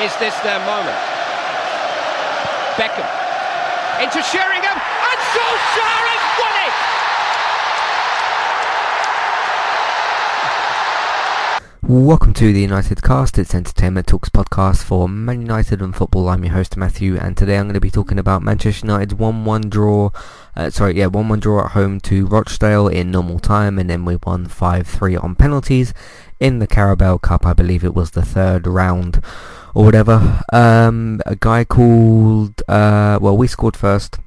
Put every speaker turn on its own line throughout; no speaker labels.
Is this their moment? Beckham into Sheringham, and Solskjaer has won it!
Welcome to the United Cast. It's Entertainment Talk's podcast for Man United and football. I'm your host Matthew, and today I'm going to be talking about Manchester United's 1-1 draw. Uh, sorry, yeah, 1-1 draw at home to Rochdale in normal time, and then we won 5-3 on penalties in the Carabao Cup. I believe it was the third round or whatever. Um, a guy called, uh, well, we scored first.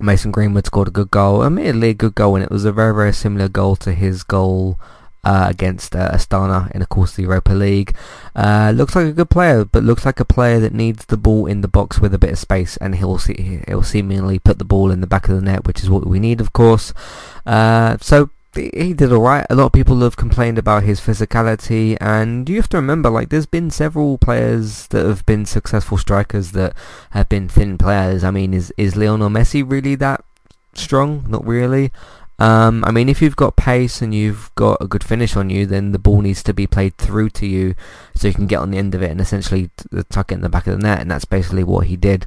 Mason Greenwood scored a good goal, admittedly a good goal, and it was a very, very similar goal to his goal uh, against uh, Astana in, of course, the Europa League. Uh, looks like a good player, but looks like a player that needs the ball in the box with a bit of space, and he'll see, he'll seemingly put the ball in the back of the net, which is what we need, of course. Uh, so he did alright. A lot of people have complained about his physicality, and you have to remember, like, there's been several players that have been successful strikers that have been thin players. I mean, is is Lionel Messi really that strong? Not really. Um, I mean, if you've got pace and you've got a good finish on you, then the ball needs to be played through to you so you can get on the end of it and essentially tuck it in the back of the net, and that's basically what he did.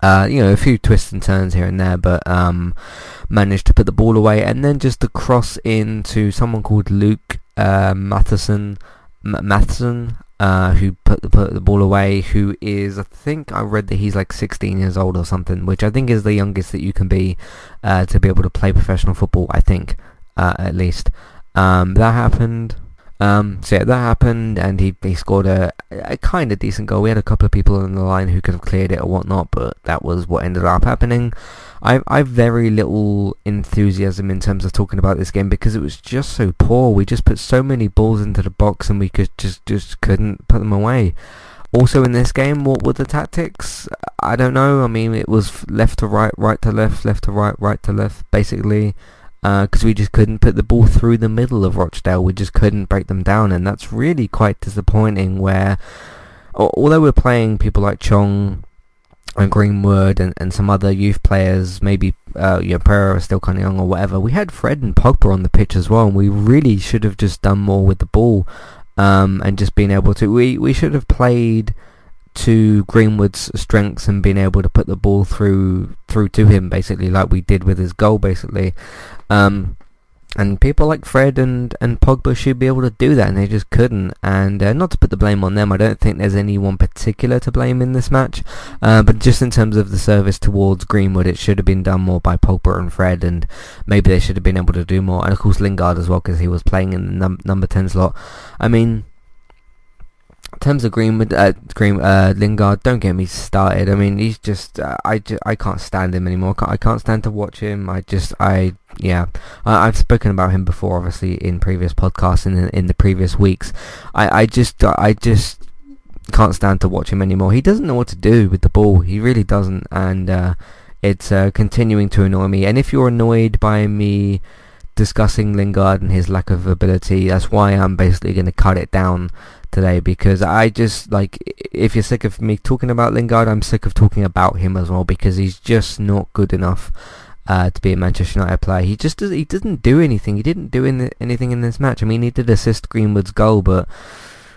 Uh, you know, a few twists and turns here and there, but um, managed to put the ball away, and then just the cross into someone called Luke uh, Matheson, M- Matheson, uh, who put the, put the ball away, who is, I think I read that he's like 16 years old or something, which I think is the youngest that you can be uh, to be able to play professional football, I think, uh, at least. Um, that happened. Um, so yeah, that happened, and he, he scored a, a kind of decent goal. We had a couple of people on the line who could have cleared it or whatnot, but that was what ended up happening. I I very little enthusiasm in terms of talking about this game because it was just so poor. We just put so many balls into the box and we could just just couldn't put them away. Also in this game, what were the tactics? I don't know. I mean, it was left to right, right to left, left to right, right to left, basically because uh, we just couldn't put the ball through the middle of Rochdale. We just couldn't break them down, and that's really quite disappointing. Where although we're playing people like Chong and Greenwood and, and some other youth players, maybe uh, you know, Pereira is still kind of young or whatever, we had Fred and Pogba on the pitch as well, and we really should have just done more with the ball um, and just been able to. We we should have played to Greenwood's strengths and being able to put the ball through through to him basically like we did with his goal basically. Um, and people like Fred and, and Pogba should be able to do that and they just couldn't. And uh, not to put the blame on them I don't think there's anyone particular to blame in this match. Uh, but just in terms of the service towards Greenwood it should have been done more by Pogba and Fred and maybe they should have been able to do more. And of course Lingard as well because he was playing in the num- number 10 slot. I mean in terms of Greenwood, uh, Green, uh, Lingard, don't get me started. I mean, he's just, uh, I, just, I can't stand him anymore. I can't, stand to watch him. I just, I, yeah, I, have spoken about him before, obviously in previous podcasts and in, in the previous weeks. I, I just, I just can't stand to watch him anymore. He doesn't know what to do with the ball. He really doesn't, and uh, it's uh, continuing to annoy me. And if you're annoyed by me discussing Lingard and his lack of ability, that's why I'm basically going to cut it down today because I just like if you're sick of me talking about Lingard, I'm sick of talking about him as well because he's just not good enough uh, to be a Manchester United player. He just does, he didn't do anything. He didn't do in the, anything in this match. I mean, he did assist Greenwood's goal, but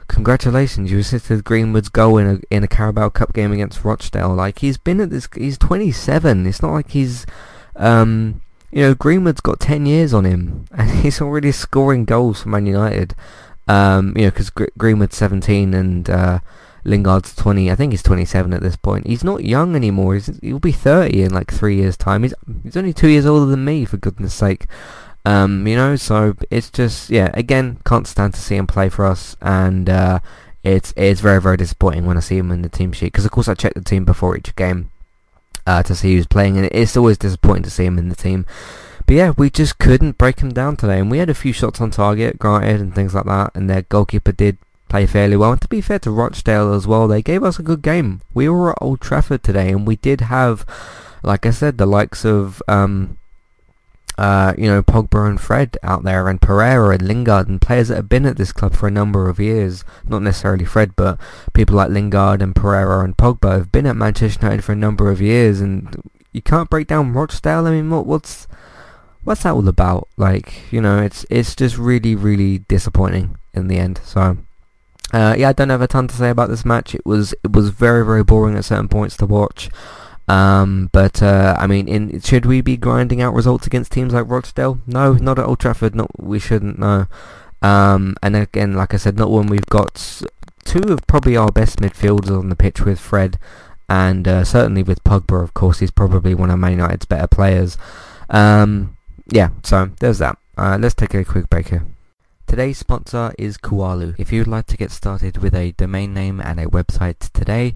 congratulations, you assisted Greenwood's goal in a in a Carabao Cup game against Rochdale. Like he's been at this, he's 27. It's not like he's um, you know, Greenwood's got 10 years on him, and he's already scoring goals for Man United. Um, you know, because Gr- Greenwood's 17 and uh, Lingard's 20. I think he's 27 at this point. He's not young anymore. He's, he'll be 30 in like three years' time. He's he's only two years older than me, for goodness sake. Um, you know, so it's just yeah. Again, can't stand to see him play for us, and uh, it's it's very very disappointing when I see him in the team sheet. Because of course I check the team before each game uh, to see who's playing, and it's always disappointing to see him in the team. But yeah, we just couldn't break him down today, and we had a few shots on target, granted, and things like that, and their goalkeeper did play fairly well. And to be fair to Rochdale as well, they gave us a good game. We were at Old Trafford today, and we did have, like I said, the likes of, um, uh, you know, Pogba and Fred out there, and Pereira and Lingard, and players that have been at this club for a number of years. Not necessarily Fred, but people like Lingard and Pereira and Pogba have been at Manchester United for a number of years, and you can't break down Rochdale. I mean, what, what's what's that all about? Like, you know, it's it's just really, really disappointing in the end. So, Uh, yeah, I don't have a ton to say about this match. It was it was very very boring at certain points to watch. Um, but uh, I mean, in, should we be grinding out results against teams like Rochdale? No, not at Old Trafford. Not we shouldn't. No. Um, and again, like I said, not when we've got two of probably our best midfielders on the pitch with Fred, and uh, certainly with Pogba. Of course, he's probably one of Man United's better players. Um, yeah, so there's that. Uh, let's take a quick break here. Today's sponsor is Kualu. If you'd like to get started with a domain name and a website today,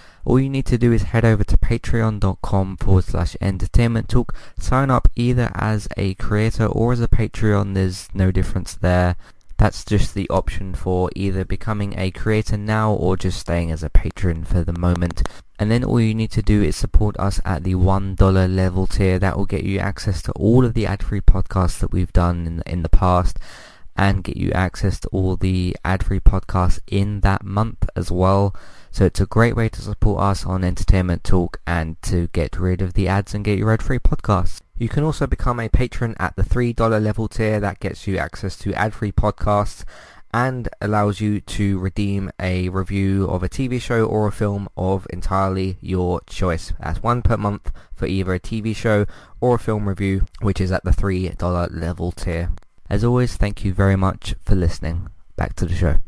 all you need to do is head over to patreon.com forward slash entertainment talk. Sign up either as a creator or as a Patreon. There's no difference there. That's just the option for either becoming a creator now or just staying as a patron for the moment. And then all you need to do is support us at the $1 level tier. That will get you access to all of the ad-free podcasts that we've done in, in the past and get you access to all the ad-free podcasts in that month as well. So it's a great way to support us on Entertainment Talk and to get rid of the ads and get your ad-free podcasts. You can also become a patron at the $3 level tier that gets you access to ad-free podcasts and allows you to redeem a review of a TV show or a film of entirely your choice. That's one per month for either a TV show or a film review, which is at the $3 level tier. As always, thank you very much for listening. Back to the show.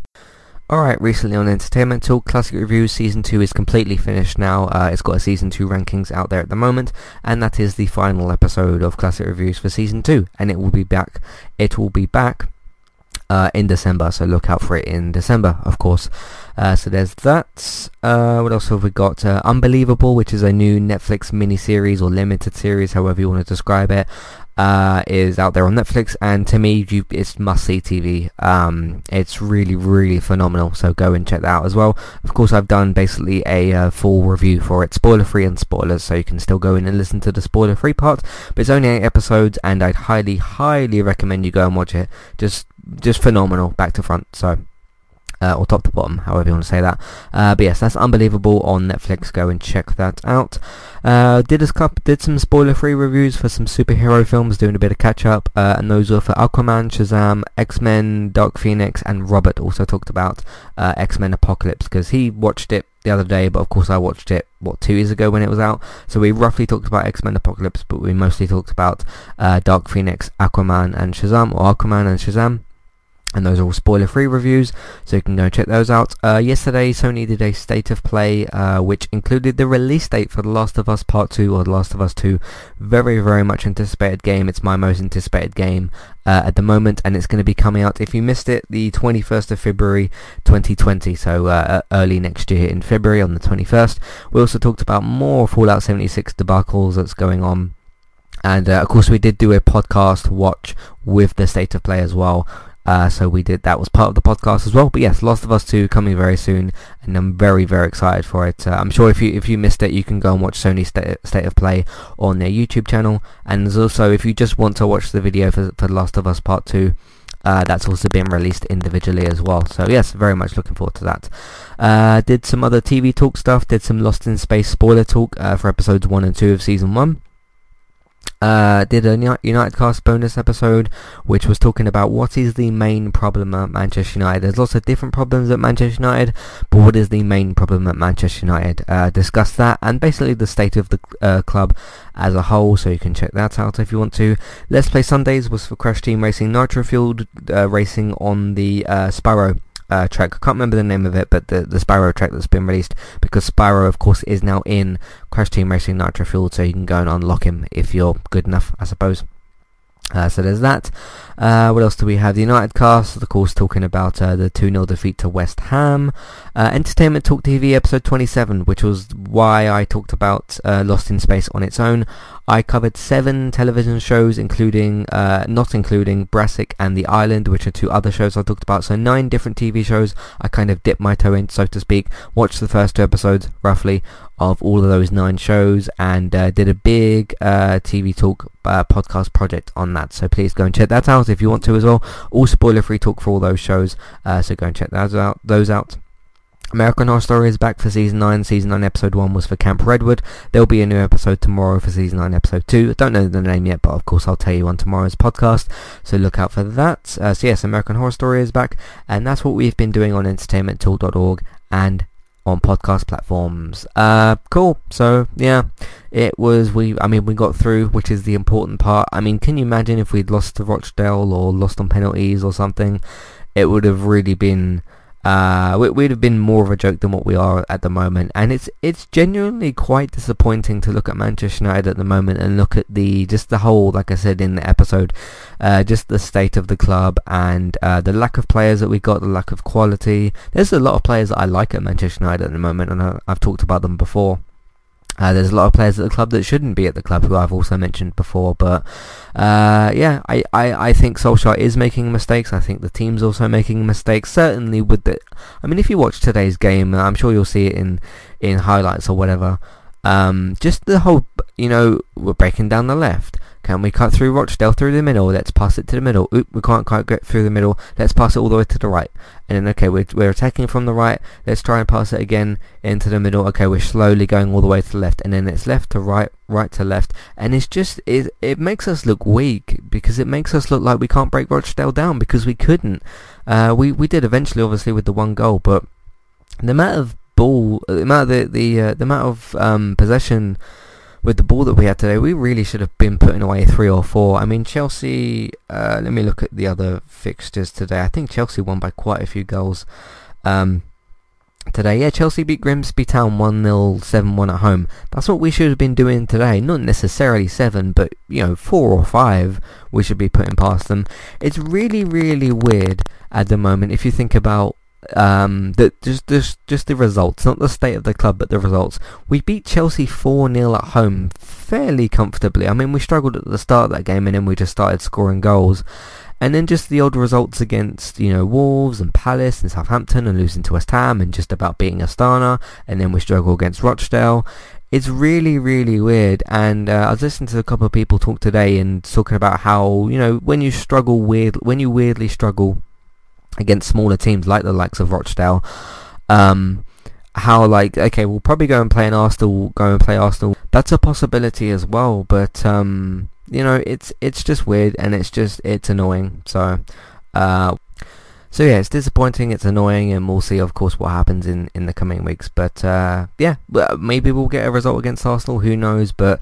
Alright, recently on Entertainment Talk, Classic Reviews Season 2 is completely finished now. Uh, it's got a Season 2 rankings out there at the moment, and that is the final episode of Classic Reviews for Season 2, and it will be back, it will be back uh, in December, so look out for it in December, of course. Uh, so there's that. Uh, what else have we got? Uh, Unbelievable, which is a new Netflix mini-series or limited series, however you want to describe it uh, is out there on Netflix, and to me, you, it's must-see TV. Um, it's really, really phenomenal. So go and check that out as well. Of course, I've done basically a uh, full review for it, spoiler-free and spoilers, so you can still go in and listen to the spoiler-free part. But it's only eight episodes, and I'd highly, highly recommend you go and watch it. Just, just phenomenal, back to front. So uh, or top to bottom, however you want to say that. Uh, but yes, that's unbelievable on Netflix. Go and check that out. Uh, did a couple, did some spoiler-free reviews for some superhero films, doing a bit of catch-up, uh, and those were for Aquaman, Shazam, X-Men, Dark Phoenix, and Robert also talked about uh, X-Men Apocalypse because he watched it the other day, but of course I watched it what two years ago when it was out. So we roughly talked about X-Men Apocalypse, but we mostly talked about uh, Dark Phoenix, Aquaman, and Shazam, or Aquaman and Shazam and those are all spoiler-free reviews, so you can go check those out. Uh, yesterday, Sony did a state of play, uh, which included the release date for The Last of Us Part 2, or The Last of Us 2. Very, very much anticipated game. It's my most anticipated game uh, at the moment, and it's going to be coming out, if you missed it, the 21st of February 2020, so uh, early next year in February on the 21st. We also talked about more Fallout 76 debacles that's going on. And uh, of course we did do a podcast watch with the state of play as well uh, so we did that was part of the podcast as well. But yes, Last of Us 2 coming very soon, and I'm very very excited for it. Uh, I'm sure if you if you missed it, you can go and watch Sony State, State of Play on their YouTube channel. And there's also if you just want to watch the video for for Last of Us Part 2. Uh, that's also been released individually as well. So yes, very much looking forward to that. Uh, did some other TV talk stuff. Did some Lost in Space spoiler talk uh, for episodes one and two of season one. Uh, did a United Cast bonus episode which was talking about what is the main problem at Manchester United. There's lots of different problems at Manchester United, but what is the main problem at Manchester United? Uh, discuss that and basically the state of the uh, club as a whole, so you can check that out if you want to. Let's Play Sundays was for Crash Team Racing Nitro Fueled uh, racing on the uh, Spyro uh, track. I can't remember the name of it, but the, the Spyro track that's been released because Spyro, of course, is now in Crash Team Racing Nitro Fuel, so you can go and unlock him if you're good enough, I suppose. Uh, so there's that. Uh, what else do we have? The United cast, of course, talking about uh, the 2-0 defeat to West Ham. Uh, Entertainment Talk TV episode 27, which was why I talked about uh, Lost in Space on its own. I covered seven television shows, including, uh, not including Brassic and The Island, which are two other shows I talked about. So nine different TV shows. I kind of dipped my toe in, so to speak. Watched the first two episodes, roughly, of all of those nine shows, and uh, did a big uh, TV talk uh, podcast project on that. So please go and check that out if you want to as well. All spoiler-free talk for all those shows. Uh, so go and check those out. Those out. American Horror Story is back for season 9. Season 9 episode 1 was for Camp Redwood. There'll be a new episode tomorrow for season 9 episode 2. I don't know the name yet, but of course I'll tell you on tomorrow's podcast. So look out for that. Uh, so yes, American Horror Story is back. And that's what we've been doing on entertainmenttalk.org and on podcast platforms. Uh, cool. So yeah, it was we. I mean, we got through, which is the important part. I mean, can you imagine if we'd lost to Rochdale or lost on penalties or something? It would have really been uh, we, would have been more of a joke than what we are at the moment, and it's it's genuinely quite disappointing to look at Manchester United at the moment and look at the just the whole, like I said in the episode, uh, just the state of the club and uh, the lack of players that we got, the lack of quality. There's a lot of players that I like at Manchester United at the moment, and I, I've talked about them before. Uh, there's a lot of players at the club that shouldn't be at the club, who I've also mentioned before. But uh, yeah, I, I, I think Solskjaer is making mistakes. I think the team's also making mistakes. Certainly with the, I mean, if you watch today's game, I'm sure you'll see it in in highlights or whatever. Um, just the whole, you know, we're breaking down the left. Can we cut through Rochdale through the middle? Let's pass it to the middle. Oop, we can't quite get through the middle. Let's pass it all the way to the right. And then, okay, we're, we're attacking from the right. Let's try and pass it again into the middle. Okay, we're slowly going all the way to the left. And then it's left to right, right to left. And it's just, it, it makes us look weak because it makes us look like we can't break Rochdale down because we couldn't. Uh, we, we did eventually, obviously, with the one goal, but the amount of ball, the amount of the, the, uh, the amount of um, possession with the ball that we had today, we really should have been putting away three or four. I mean, Chelsea, uh, let me look at the other fixtures today. I think Chelsea won by quite a few goals um, today. Yeah, Chelsea beat Grimsby Town 1-0, 7-1 at home. That's what we should have been doing today. Not necessarily 7, but, you know, 4 or 5 we should be putting past them. It's really, really weird at the moment if you think about um, the, just, just, just the results, not the state of the club, but the results. We beat Chelsea 4-0 at home fairly comfortably. I mean, we struggled at the start of that game and then we just started scoring goals. And then just the odd results against, you know, Wolves and Palace and Southampton and losing to West Ham and just about beating Astana. And then we struggle against Rochdale. It's really, really weird. And uh, I was listening to a couple of people talk today and talking about how, you know, when you struggle weird, when you weirdly struggle against smaller teams like the likes of Rochdale. Um, how like okay, we'll probably go and play an Arsenal, go and play Arsenal. That's a possibility as well, but um, you know, it's it's just weird and it's just it's annoying. So, uh, so yeah, it's disappointing, it's annoying, and we'll see, of course, what happens in in the coming weeks. But uh, yeah, maybe we'll get a result against Arsenal. Who knows? But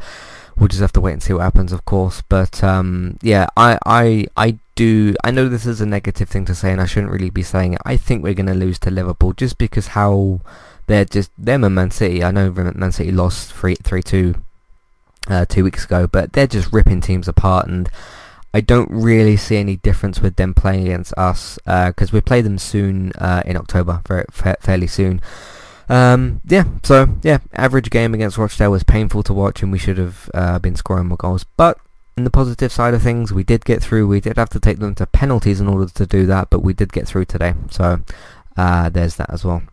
we'll just have to wait and see what happens, of course. But um, yeah, I, I, I do. I know this is a negative thing to say, and I shouldn't really be saying it. I think we're going to lose to Liverpool just because how they're just them and Man City. I know Man City lost three three two uh, two weeks ago, but they're just ripping teams apart, and I don't really see any difference with them playing against us because uh, we play them soon uh, in October, very, fa- fairly soon. Um, yeah, so yeah, average game against Rochdale was painful to watch, and we should have uh, been scoring more goals. But in the positive side of things, we did get through. We did have to take them to penalties in order to do that, but we did get through today. So uh, there's that as well.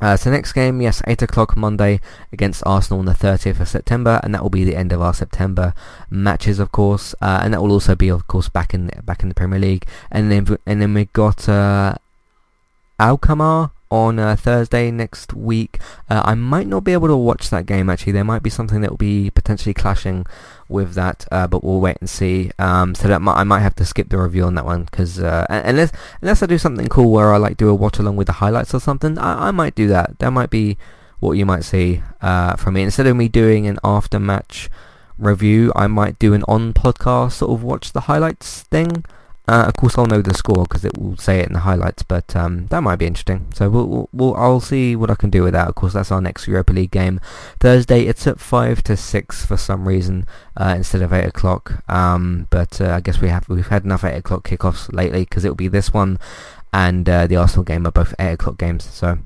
Uh, so next game, yes, 8 o'clock Monday against Arsenal on the 30th of September, and that will be the end of our September matches, of course, uh, and that will also be, of course, back in back in the Premier League. And then and then we got uh, Alkmaar on uh, Thursday next week. Uh, I might not be able to watch that game actually. There might be something that will be potentially clashing with that, uh, but we'll wait and see. Um, so that might, I might have to skip the review on that one because uh, unless unless I do something cool where I like do a watch along with the highlights or something, I, I might do that. That might be what you might see uh, from me instead of me doing an after match review. I might do an on podcast sort of watch the highlights thing. Uh, of course, I'll know the score because it will say it in the highlights, but um, that might be interesting. So we'll, we'll, I'll see what I can do with that. Of course, that's our next Europa League game. Thursday, it's at 5 to 6 for some reason uh, instead of 8 o'clock. Um, but uh, I guess we have, we've had enough 8 o'clock kickoffs lately because it'll be this one and uh, the Arsenal game are both 8 o'clock games. So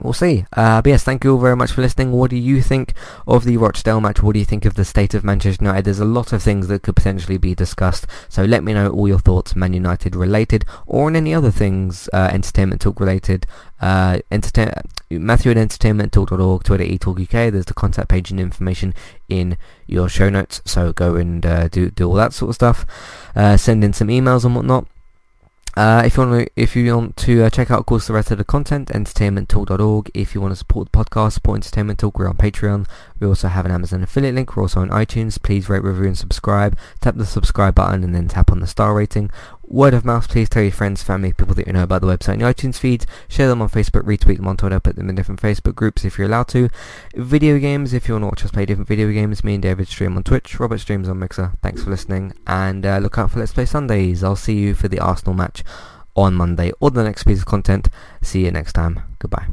we'll see. Uh, but yes, thank you all very much for listening. What do you think of the Rochdale match? What do you think of the state of Manchester United? There's a lot of things that could potentially be discussed, so let me know all your thoughts, Man United related, or on any other things, uh, entertainment talk related. Uh, entertain- Matthew at entertainmenttalk.org, Twitter eTalkUK. There's the contact page and information in your show notes, so go and uh, do do all that sort of stuff. Uh, send in some emails and whatnot. Uh, if you want to, if you want to uh, check out, of course, the rest of the content, entertainmenttalk.org. If you want to support the podcast, support Entertainment Talk, we're on Patreon. We also have an Amazon affiliate link. We're also on iTunes. Please rate, review, and subscribe. Tap the subscribe button and then tap on the star rating. Word of mouth, please tell your friends, family, people that you know about the website and iTunes feeds. Share them on Facebook, retweet them on Twitter, put them in different Facebook groups if you're allowed to. Video games, if you want to watch us play different video games, me and David stream on Twitch, Robert streams on Mixer. Thanks for listening, and uh, look out for Let's Play Sundays. I'll see you for the Arsenal match on Monday or the next piece of content. See you next time. Goodbye.